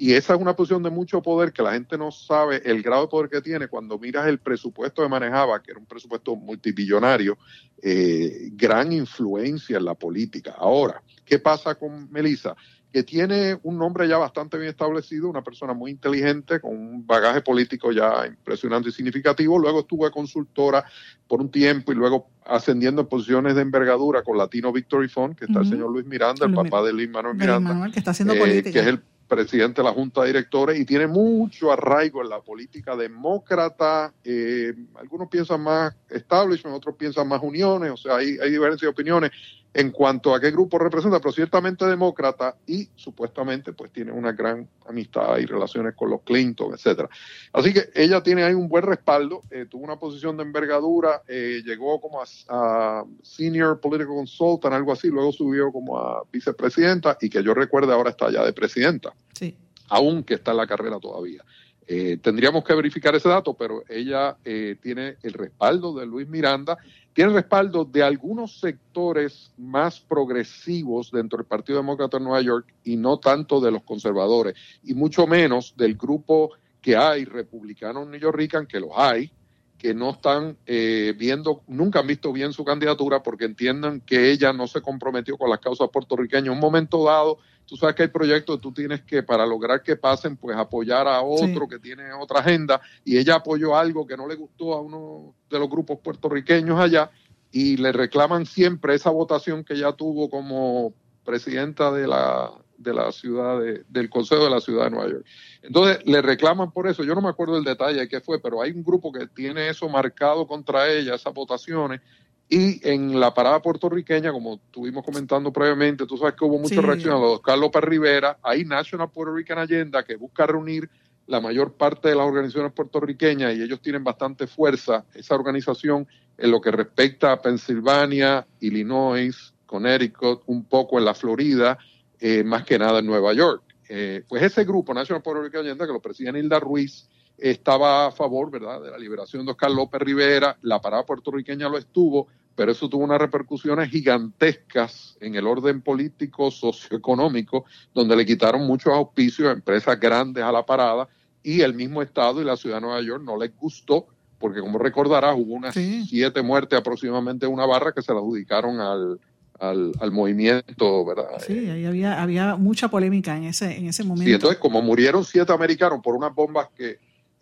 Y esa es una posición de mucho poder que la gente no sabe el grado de poder que tiene cuando miras el presupuesto que manejaba, que era un presupuesto multibillonario, eh, gran influencia en la política. Ahora, ¿qué pasa con Melissa? Que tiene un nombre ya bastante bien establecido, una persona muy inteligente, con un bagaje político ya impresionante y significativo. Luego estuvo de consultora por un tiempo y luego ascendiendo en posiciones de envergadura con Latino Victory Fund, que está el señor Luis Miranda, el papá de Luis Manuel Miranda, que está haciendo eh, política. que es el presidente de la Junta de Directores y tiene mucho arraigo en la política demócrata. Eh, algunos piensan más establishment, otros piensan más uniones, o sea, hay, hay diferencias de opiniones en cuanto a qué grupo representa, pero ciertamente demócrata y supuestamente pues tiene una gran amistad y relaciones con los Clinton, etcétera. Así que ella tiene ahí un buen respaldo, eh, tuvo una posición de envergadura, eh, llegó como a, Senior Political Consultant, algo así, luego subió como a vicepresidenta y que yo recuerde ahora está ya de presidenta, sí. aunque está en la carrera todavía. Eh, tendríamos que verificar ese dato, pero ella tiene el respaldo de Luis Miranda tiene respaldo de algunos sectores más progresivos dentro del Partido Demócrata de Nueva York y no tanto de los conservadores, y mucho menos del grupo que hay republicanos York, que los hay, que no están eh, viendo, nunca han visto bien su candidatura porque entiendan que ella no se comprometió con las causas puertorriqueñas. En un momento dado, tú sabes que hay proyectos, tú tienes que, para lograr que pasen, pues apoyar a otro que tiene otra agenda, y ella apoyó algo que no le gustó a uno de los grupos puertorriqueños allá, y le reclaman siempre esa votación que ella tuvo como presidenta de la, de la ciudad, del Consejo de la Ciudad de Nueva York. Entonces, le reclaman por eso, yo no me acuerdo el detalle de qué fue, pero hay un grupo que tiene eso marcado contra ella, esas votaciones, y en la parada puertorriqueña, como estuvimos comentando previamente, tú sabes que hubo mucha reacción a los Carlos Rivera, hay National Puerto Rican Agenda que busca reunir la mayor parte de las organizaciones puertorriqueñas y ellos tienen bastante fuerza, esa organización, en lo que respecta a Pensilvania, Illinois, Connecticut, un poco en la Florida, eh, más que nada en Nueva York. Eh, pues ese grupo, National Puerto Rican Agenda, que lo preside Hilda Ruiz, estaba a favor, ¿verdad?, de la liberación de Oscar López Rivera, la parada puertorriqueña lo estuvo, pero eso tuvo unas repercusiones gigantescas en el orden político, socioeconómico, donde le quitaron muchos auspicios a empresas grandes a la parada y el mismo Estado y la ciudad de Nueva York no les gustó, porque como recordarás, hubo unas siete muertes aproximadamente en una barra que se la adjudicaron al, al, movimiento, ¿verdad? Sí, ahí había, había mucha polémica en ese, en ese momento. Sí, entonces como murieron siete americanos por unas bombas que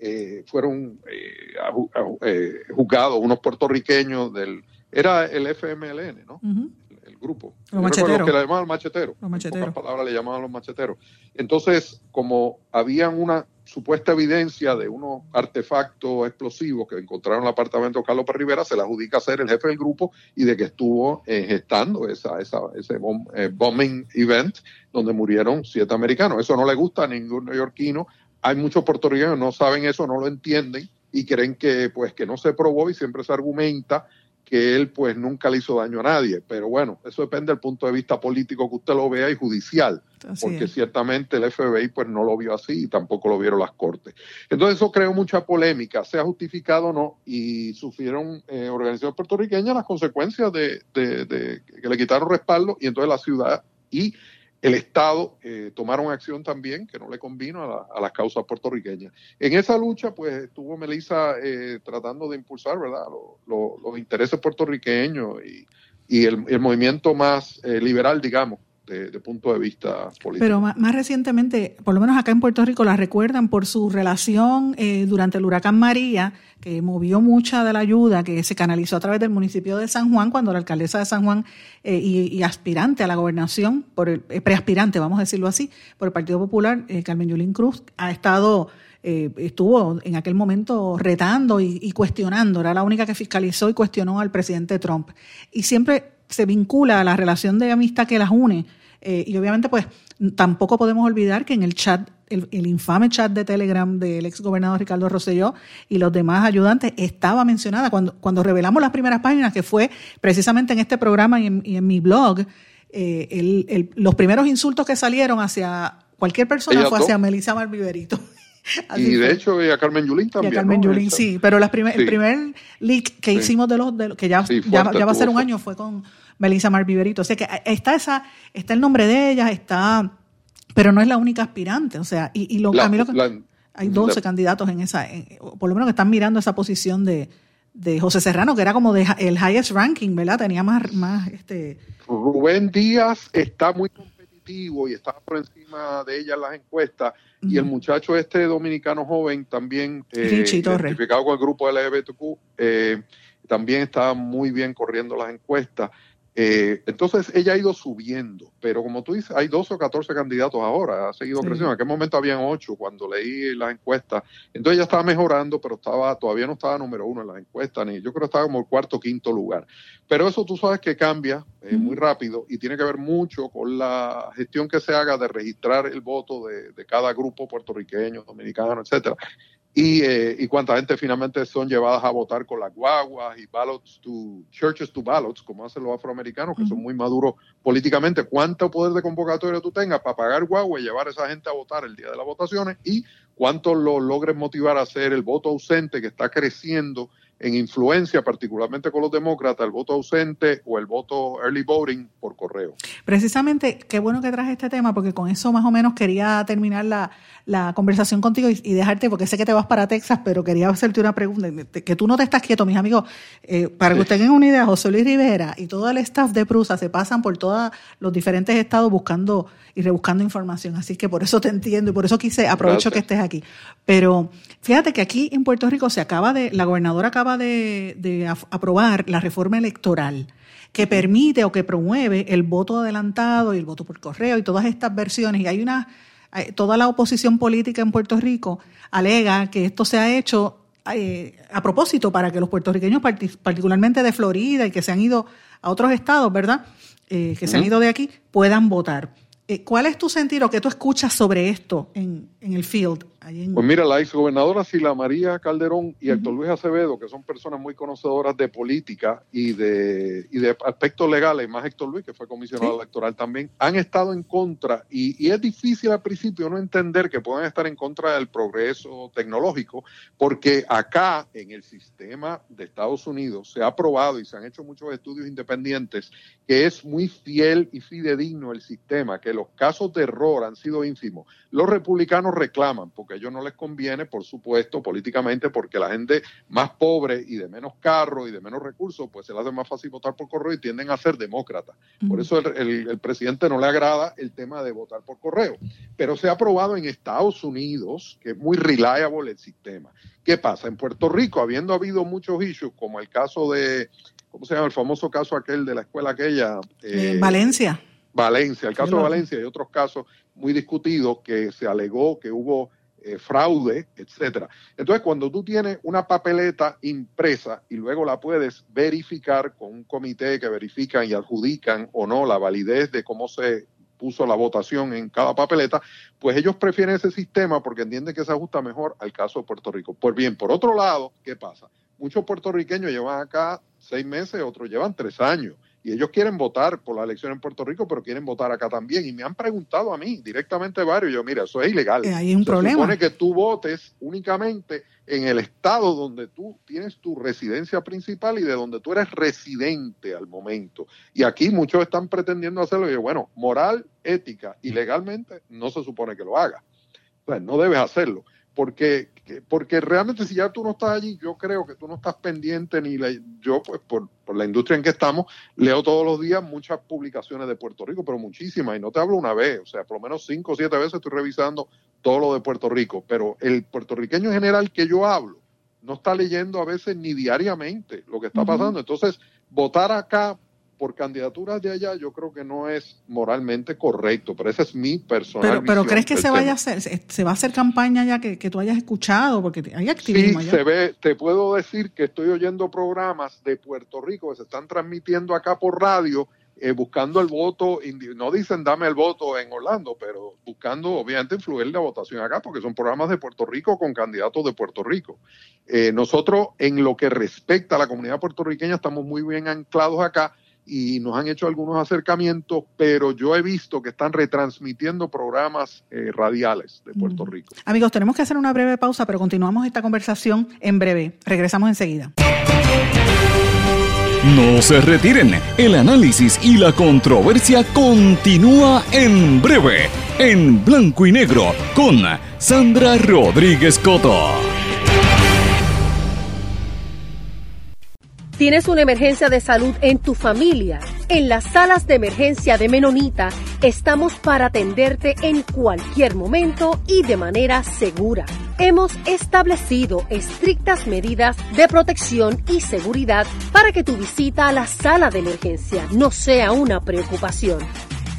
eh, fueron eh, eh, juzgados, unos puertorriqueños del... Era el FMLN, ¿no? el, grupo. Los macheteros. que le llamaban macheteros. Los macheteros. En palabras le llamaban los macheteros. Entonces, como habían una supuesta evidencia de unos artefactos explosivos que encontraron en el apartamento de Carlos Pérez Rivera, se le adjudica a ser el jefe del grupo y de que estuvo eh, gestando esa, esa, ese eh, bombing event donde murieron siete americanos. Eso no le gusta a ningún neoyorquino. Hay muchos puertorriqueños que no saben eso, no lo entienden y creen que pues que no se probó y siempre se argumenta que él pues nunca le hizo daño a nadie. Pero bueno, eso depende del punto de vista político que usted lo vea y judicial, porque ciertamente el FBI pues no lo vio así y tampoco lo vieron las cortes. Entonces eso creó mucha polémica, sea justificado o no, y sufrieron eh, organizaciones puertorriqueñas las consecuencias de, de que le quitaron respaldo y entonces la ciudad y el Estado eh, tomaron acción también que no le convino a, las causas puertorriqueñas. En esa lucha, pues estuvo Melissa eh, tratando de impulsar, ¿verdad?, los intereses puertorriqueños y, el, movimiento más eh, liberal, digamos, de, punto de vista político. Pero más, recientemente, por lo menos acá en Puerto Rico, la recuerdan por su relación eh, durante el huracán María, que movió mucha de la ayuda que se canalizó a través del municipio de San Juan, cuando la alcaldesa de San Juan eh, y, aspirante a la gobernación, por el, eh, preaspirante, vamos a decirlo así, por el Partido Popular, Carmen Yulín Cruz, ha estado estuvo en aquel momento retando y, y, cuestionando, era la única que fiscalizó y cuestionó al presidente Trump. Y siempre se vincula a la relación de amistad que las une. Eh, y obviamente, pues, tampoco podemos olvidar que en el chat, el, infame chat de Telegram del ex gobernador Ricardo Rosselló y los demás ayudantes estaba mencionada cuando, cuando revelamos las primeras páginas, que fue precisamente en este programa y en, mi blog, eh, los primeros insultos que salieron hacia cualquier persona fue hacia Melissa Marviverito. (laughs) y de hecho a Carmen Yulín también. Y a Carmen Yulín, sí, pero las primer, el primer leak que hicimos de los, de que ya, ya, va a ser un año fue con Melissa Marviverito. O sea que está esa, está el nombre de ella, está, pero no es la única aspirante. O sea, y, y lo, a mí lo que, hay 12 candidatos en esa, por lo menos que están mirando esa posición de, de José Serrano, que era como de, el highest ranking, ¿verdad? Tenía más, más este. Rubén Díaz está muy competitivo y está por encima de ella en las encuestas y el muchacho este dominicano joven también, eh, identificado con el grupo LGBTQ, eh, también está muy bien corriendo las encuestas. Eh, entonces ella ha ido subiendo, pero como tú dices, hay 12 o 14 candidatos ahora, ha seguido creciendo. En aquel momento habían 8 cuando leí las encuestas. Entonces ella estaba mejorando, pero estaba todavía no estaba número uno en las encuestas, ni yo creo que estaba como el cuarto o quinto lugar. Pero eso tú sabes que cambia eh, muy rápido y tiene que ver mucho con la gestión que se haga de registrar el voto de, de cada grupo puertorriqueño, dominicano, etcétera y, eh, y cuánta gente finalmente son llevadas a votar con las guaguas y ballots to churches to ballots, como hacen los afroamericanos, que son muy maduros políticamente. ¿Cuánto poder de convocatoria tú tengas para pagar guagua y llevar a esa gente a votar el día de las votaciones? Y cuánto lo logres motivar a hacer el voto ausente que está creciendo en influencia, particularmente con los demócratas, el voto ausente o el voto early voting por correo. Precisamente, qué bueno que traje este tema, porque con eso más o menos quería terminar la, conversación contigo y, dejarte, porque sé que te vas para Texas, pero quería hacerte una pregunta, que tú no te estás quieto, mis amigos. Eh, para que ustedes tengan una idea, José Luis Rivera y todo el staff de Prusa se pasan por todos los diferentes estados buscando y rebuscando información, así que por eso te entiendo y por eso quise, aprovecho que estés aquí. Pero fíjate que aquí en Puerto Rico se acaba de, la gobernadora acaba de, aprobar la reforma electoral que permite o que promueve el voto adelantado y el voto por correo y todas estas versiones. Y hay una, toda la oposición política en Puerto Rico alega que esto se ha hecho eh, a propósito para que los puertorriqueños, particularmente de Florida y que se han ido a otros estados, ¿verdad? Eh, que se han ido de aquí, puedan votar. Eh, ¿Cuál es tu sentido? ¿Qué tú escuchas sobre esto en, en el field. Pues mira, la exgobernadora Sila María Calderón y Héctor Luis Acevedo, que son personas muy conocedoras de política y de, y de aspectos legales, más Héctor Luis, que fue comisionado electoral también, han estado en contra y, y, es difícil al principio no entender que puedan estar en contra del progreso tecnológico, porque acá en el sistema de Estados Unidos se ha probado y se han hecho muchos estudios independientes que es muy fiel y fidedigno el sistema, que los casos de error han sido ínfimos. Los republicanos reclaman, porque a ellos no les conviene, por supuesto, políticamente, porque la gente más pobre y de menos carro y de menos recursos, pues se les hace más fácil votar por correo y tienden a ser demócratas. Por eso el, el, presidente no le agrada el tema de votar por correo. Pero se ha aprobado en Estados Unidos, que es muy reliable el sistema. ¿Qué pasa? En Puerto Rico, habiendo habido muchos issues, como el caso de ¿cómo se llama? El famoso caso aquel de la escuela aquella. Eh, Valencia. Valencia, el caso de Valencia y otros casos muy discutidos que se alegó que hubo eh, fraude, etcétera. Entonces, cuando tú tienes una papeleta impresa y luego la puedes verificar con un comité que verifican y adjudican o no la validez de cómo se puso la votación en cada papeleta, pues ellos prefieren ese sistema porque entienden que se ajusta mejor al caso de Puerto Rico. Pues bien, por otro lado, ¿qué pasa? Muchos puertorriqueños llevan acá seis meses, otros llevan tres años. Y ellos quieren votar por la elección en Puerto Rico, pero quieren votar acá también. Y me han preguntado a mí directamente varios. Yo, mira, eso es ilegal. Eh, hay un Se problema. supone que tú votes únicamente en el estado donde tú tienes tu residencia principal y de donde tú eres residente al momento. Y aquí muchos están pretendiendo hacerlo. Y yo, bueno, moral, ética y legalmente no se supone que lo haga. No debes hacerlo porque, porque realmente si ya tú no estás allí, yo creo que tú no estás pendiente, ni la, yo pues por, por, la industria en que estamos, leo todos los días muchas publicaciones de Puerto Rico, pero muchísimas, y no te hablo una vez, o sea, por lo menos cinco o siete veces estoy revisando todo lo de Puerto Rico, pero el puertorriqueño en general que yo hablo, no está leyendo a veces ni diariamente lo que está pasando, entonces votar acá por candidaturas de allá, yo creo que no es moralmente correcto, pero esa es mi personal. Pero, pero ¿crees que se vaya a hacer, se va a hacer campaña ya que, que tú hayas escuchado? Porque hay activismo sí, se ve, te puedo decir que estoy oyendo programas de Puerto Rico que se están transmitiendo acá por radio, eh, buscando el voto, no dicen dame el voto en Orlando, pero buscando obviamente influir la votación acá, porque son programas de Puerto Rico con candidatos de Puerto Rico. Eh, nosotros, en lo que respecta a la comunidad puertorriqueña, estamos muy bien anclados acá y nos han hecho algunos acercamientos, pero yo he visto que están retransmitiendo programas eh, radiales de Puerto Rico. Amigos, tenemos que hacer una breve pausa, pero continuamos esta conversación en breve. Regresamos enseguida. No se retiren, el análisis y la controversia continúa en breve, en blanco y negro, con Sandra Rodríguez Coto. ¿Tienes una emergencia de salud en tu familia? En las salas de emergencia de Menonita estamos para atenderte en cualquier momento y de manera segura. Hemos establecido estrictas medidas de protección y seguridad para que tu visita a la sala de emergencia no sea una preocupación.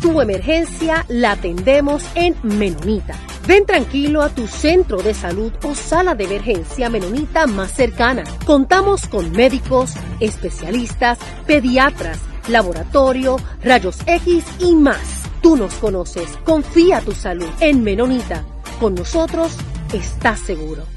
Tu emergencia la atendemos en Menonita. Ven tranquilo a tu centro de salud o sala de emergencia menonita más cercana. Contamos con médicos, especialistas, pediatras, laboratorio, rayos X y más. Tú nos conoces. Confía tu salud en Menonita. Con nosotros estás seguro.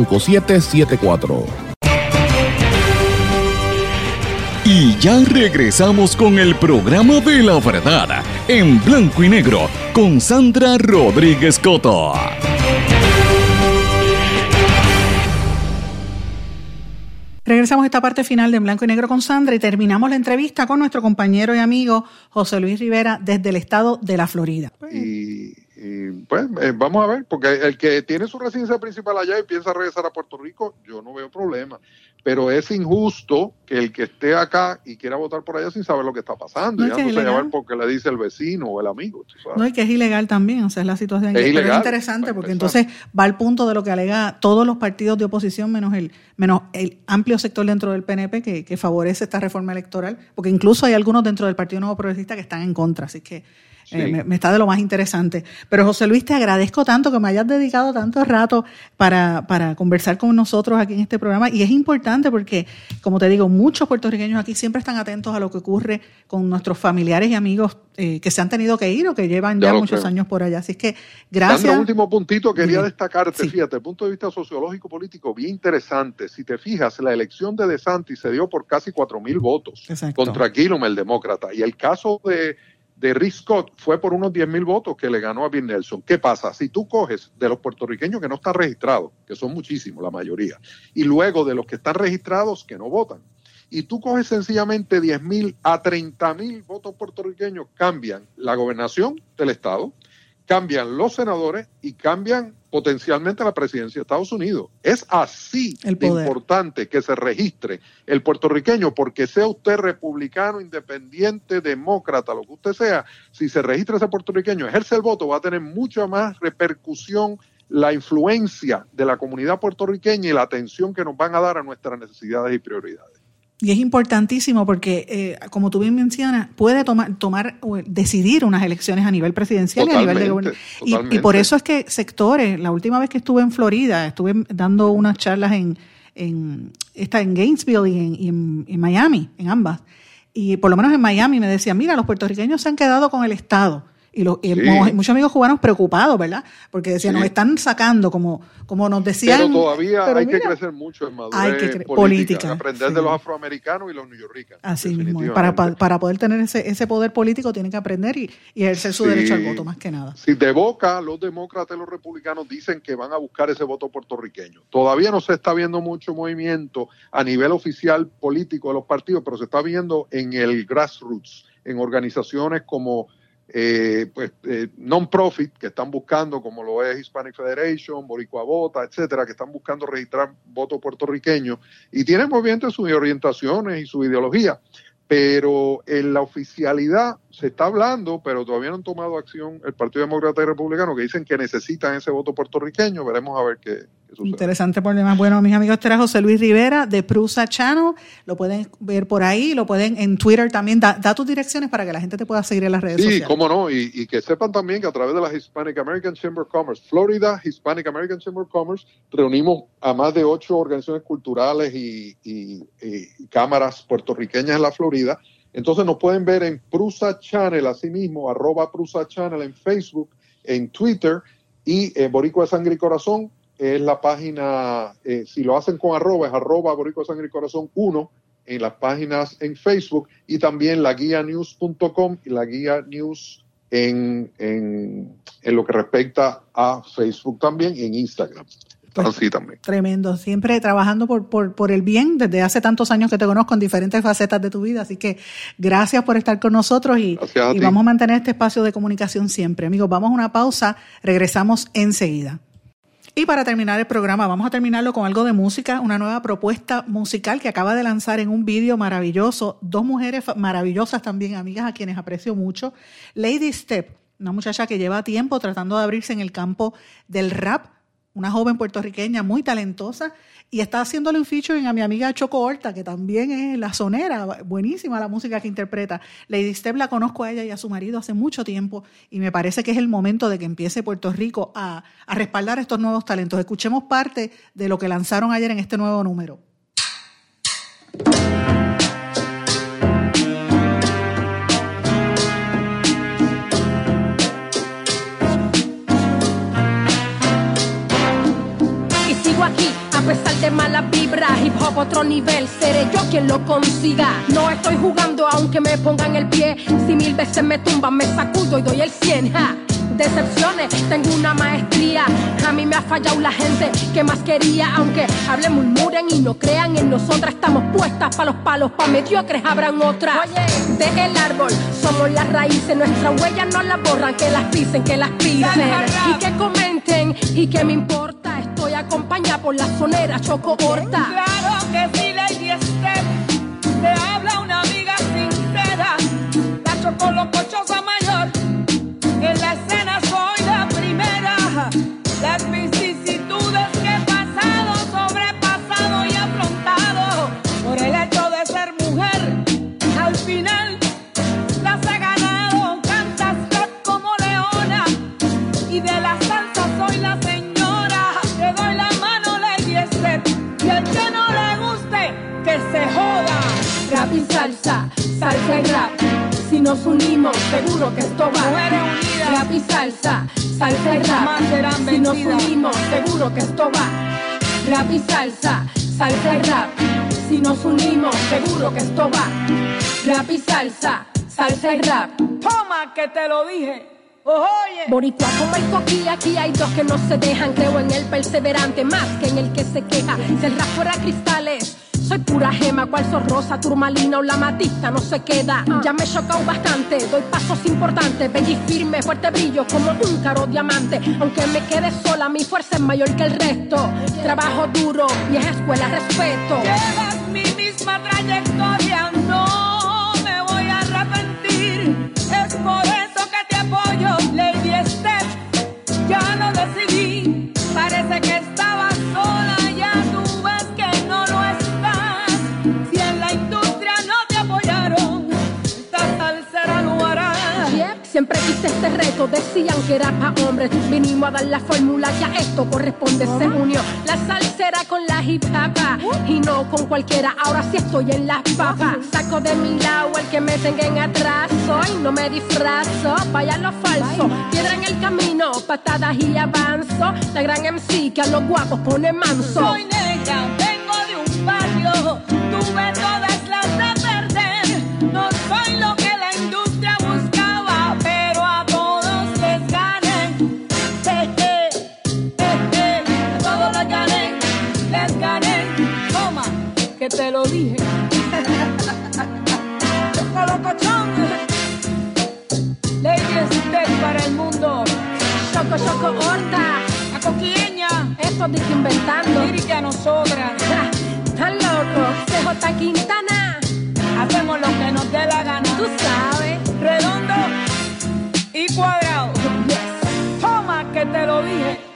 5774. Y ya regresamos con el programa de la verdad, en blanco y negro, con Sandra Rodríguez Coto. Regresamos a esta parte final de Blanco y Negro con Sandra y terminamos la entrevista con nuestro compañero y amigo José Luis Rivera desde el estado de la Florida y pues eh, vamos a ver, porque el que tiene su residencia principal allá y piensa regresar a Puerto Rico, yo no veo problema. Pero es injusto que el que esté acá y quiera votar por allá sin saber lo que está pasando, No, y es no se llevar porque le dice el vecino o el amigo. tú sabes. No, y que es ilegal también, o sea, es la situación. Es ilegal, es interesante porque entonces va al punto de lo que alega todos los partidos de oposición, menos el, menos el amplio sector dentro del PNP que, que favorece esta reforma electoral, porque incluso hay algunos dentro del Partido Nuevo Progresista que están en contra, así que eh, me, me está de lo más interesante. Pero José Luis, te agradezco tanto que me hayas dedicado tanto rato para, para conversar con nosotros aquí en este programa. Y es importante porque, como te digo, muchos puertorriqueños aquí siempre están atentos a lo que ocurre con nuestros familiares y amigos eh, que se han tenido que ir o que llevan ya, muchos creo. años por allá. Así que Sandra, gracias. último puntito, quería destacarte, Sí. fíjate, el punto de vista sociológico político, bien interesante. Si te fijas, la elección de DeSantis se dio por casi cuatro mil votos Exacto. contra Gillum, el demócrata. Y el caso de, de Rick Scott fue por unos 10 mil votos que le ganó a Bill Nelson. ¿Qué pasa? Si tú coges de los puertorriqueños que no están registrados, que son muchísimos, la mayoría, y luego de los que están registrados que no votan, y tú coges sencillamente 10 mil a 30 mil votos puertorriqueños, cambian la gobernación del Estado, cambian los senadores y cambian potencialmente la presidencia de Estados Unidos. Es así de importante que se registre el puertorriqueño, porque sea usted republicano, independiente, demócrata, lo que usted sea, si se registra ese puertorriqueño, ejerce el voto, va a tener mucha más repercusión la influencia de la comunidad puertorriqueña y la atención que nos van a dar a nuestras necesidades y prioridades. Y es importantísimo porque, eh, como tú bien mencionas, puede tomar, tomar o decidir unas elecciones a nivel presidencial y a nivel de gobierno. Y, por eso es que sectores, la última vez que estuve en Florida, estuve dando unas charlas en, en, esta, en Gainesville y en, y en- en Miami, en ambas. Y por lo menos en Miami me decían, mira, los puertorriqueños se han quedado con el Estado. Y, lo- y Sí. muchos amigos cubanos preocupados, ¿verdad? Porque decían, Sí. nos están sacando, como, como nos decían. Pero todavía pero hay que crecer mucho en madurez hay que política, política, aprender sí. de los afroamericanos y los neoyorricanos. Así mismo. Para, para, poder tener ese, ese poder político tienen que aprender y, y ejercer su derecho al voto, más que nada. Si de boca los demócratas y los republicanos dicen que van a buscar ese voto puertorriqueño. Todavía no se está viendo mucho movimiento a nivel oficial político de los partidos, pero se está viendo en el grassroots, en organizaciones como eh, pues, eh, non-profit que están buscando, como lo es Hispanic Federation, Boricua Vota, etcétera, que están buscando registrar voto puertorriqueño y tienen movimiento sus orientaciones y su ideología pero en la oficialidad se está hablando, pero todavía no han tomado acción el Partido Demócrata y Republicano, que dicen que necesitan ese voto puertorriqueño. Veremos a ver qué. Interesante problema. Bueno, mis amigos, este era José Luis Rivera de Prusa Channel. Lo pueden ver por ahí, lo pueden en Twitter también. Da, da tus direcciones para que la gente te pueda seguir en las redes Sí, sociales. cómo no, y, y que sepan también que a través de la Hispanic American Chamber of Commerce, Florida Hispanic American Chamber of Commerce, reunimos a más de ocho organizaciones culturales y, y- y cámaras puertorriqueñas en la Florida. Entonces nos pueden ver en Prusa Channel, así mismo, arroba Prusa Channel en Facebook, en Twitter y eh, Boricua de Sangre y Corazón es la página, eh, si lo hacen con arroba, es arroba Boricua Sangre y Corazón 1 en las páginas en Facebook y también la guía news.com y la guía news en, en, en lo que respecta a Facebook también y en Instagram. Pues- así también. Tremendo, siempre trabajando por, por, por el bien desde hace tantos años que te conozco en diferentes facetas de tu vida. Así que gracias por estar con nosotros y, a y vamos a mantener este espacio de comunicación siempre. Amigos, vamos a una pausa, regresamos enseguida. Y para terminar el programa, vamos a terminarlo con algo de música, una nueva propuesta musical que acaba de lanzar en un vídeo maravilloso, dos mujeres maravillosas también, amigas a quienes aprecio mucho. Lady Step, una muchacha que lleva tiempo tratando de abrirse en el campo del rap, una joven puertorriqueña muy talentosa y está haciéndole un featuring a mi amiga Choco Horta, que también es la sonera, buenísima la música que interpreta. Lady Step la conozco a ella y a su marido hace mucho tiempo y me parece que es el momento de que empiece Puerto Rico a, a respaldar estos nuevos talentos. Escuchemos parte de lo que lanzaron ayer en este nuevo número. Pesar de malas vibras, hip hop otro nivel, seré yo quien lo consiga. No estoy jugando aunque me pongan el pie, si mil veces me tumban, me sacudo y doy el 100. ja. Decepciones. Tengo una maestría, a mí me ha fallado la gente que más quería. Aunque hablen, murmuren y no crean en nosotras, estamos puestas para los palos, pa' mediocres habrán otras. Oye, de el árbol somos las raíces, nuestras huellas no las borran, que las pisen, que las pisen. Y que comenten, y que me importa, estoy acompañada por la sonera Choco Horta. Claro que sí, Lady Step, te habla una amiga sincera, la Choco Locochosa Mayor, en la escena Step, y el que no le guste, que se joda. Rap y salsa, salsa y rap. Si nos unimos, seguro que esto va. Mujeres unidas. Rap y salsa, salsa y rap. Si nos unimos, seguro que esto va. Rap y salsa, salsa y rap. Si nos unimos, seguro que esto va. Rap y salsa, salsa y rap. Toma que te lo dije. Oye. Boricua como el coquí, aquí hay dos que no se dejan. Creo en el perseverante más que en el que se queja. Si el rap fuera cristales, soy pura gema. Cual sos rosa, turmalina o la matista, no se queda. Ya me he chocado bastante, doy pasos importantes. Bella y firme, fuerte brillo como un caro diamante. Aunque me quede sola, mi fuerza es mayor que el resto. Trabajo duro, vieja escuela, respeto. Llevas mi misma trayectoria, no me voy a arrepentir. Es por eso Siempre quise este reto, decían que era pa' hombres. Vinimos a dar la fórmula, ya esto corresponde. Se unió la salsera con la hip hop y no con cualquiera. Ahora sí estoy en las papas. Saco de mi lado el que me tenga en atraso y no me disfrazo. Vaya lo falso, piedra en el camino, patadas y avanzo. La gran MC que a los guapos pone manso. Soy negra, te lo dije. Colocochón, Lady Step para el mundo. Choco, choco, horta. La coquieña, Esto dije inventando. lírica a nosotras. Tan loco, CJ Quintana. Hacemos lo que nos dé la gana. Tú sabes. redondo y cuadrado. Toma que te lo dije.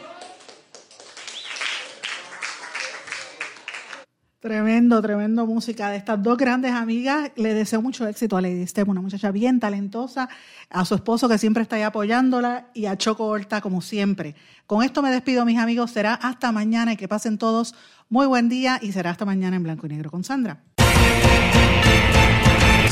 Tremendo, tremendo música de estas dos grandes amigas. Le deseo mucho éxito a Lady Step, una muchacha bien talentosa, a su esposo que siempre está ahí apoyándola y a Choco Horta como siempre. Con esto me despido, mis amigos. Será hasta mañana y que pasen todos muy buen día y será hasta mañana en Blanco y Negro con Sandra.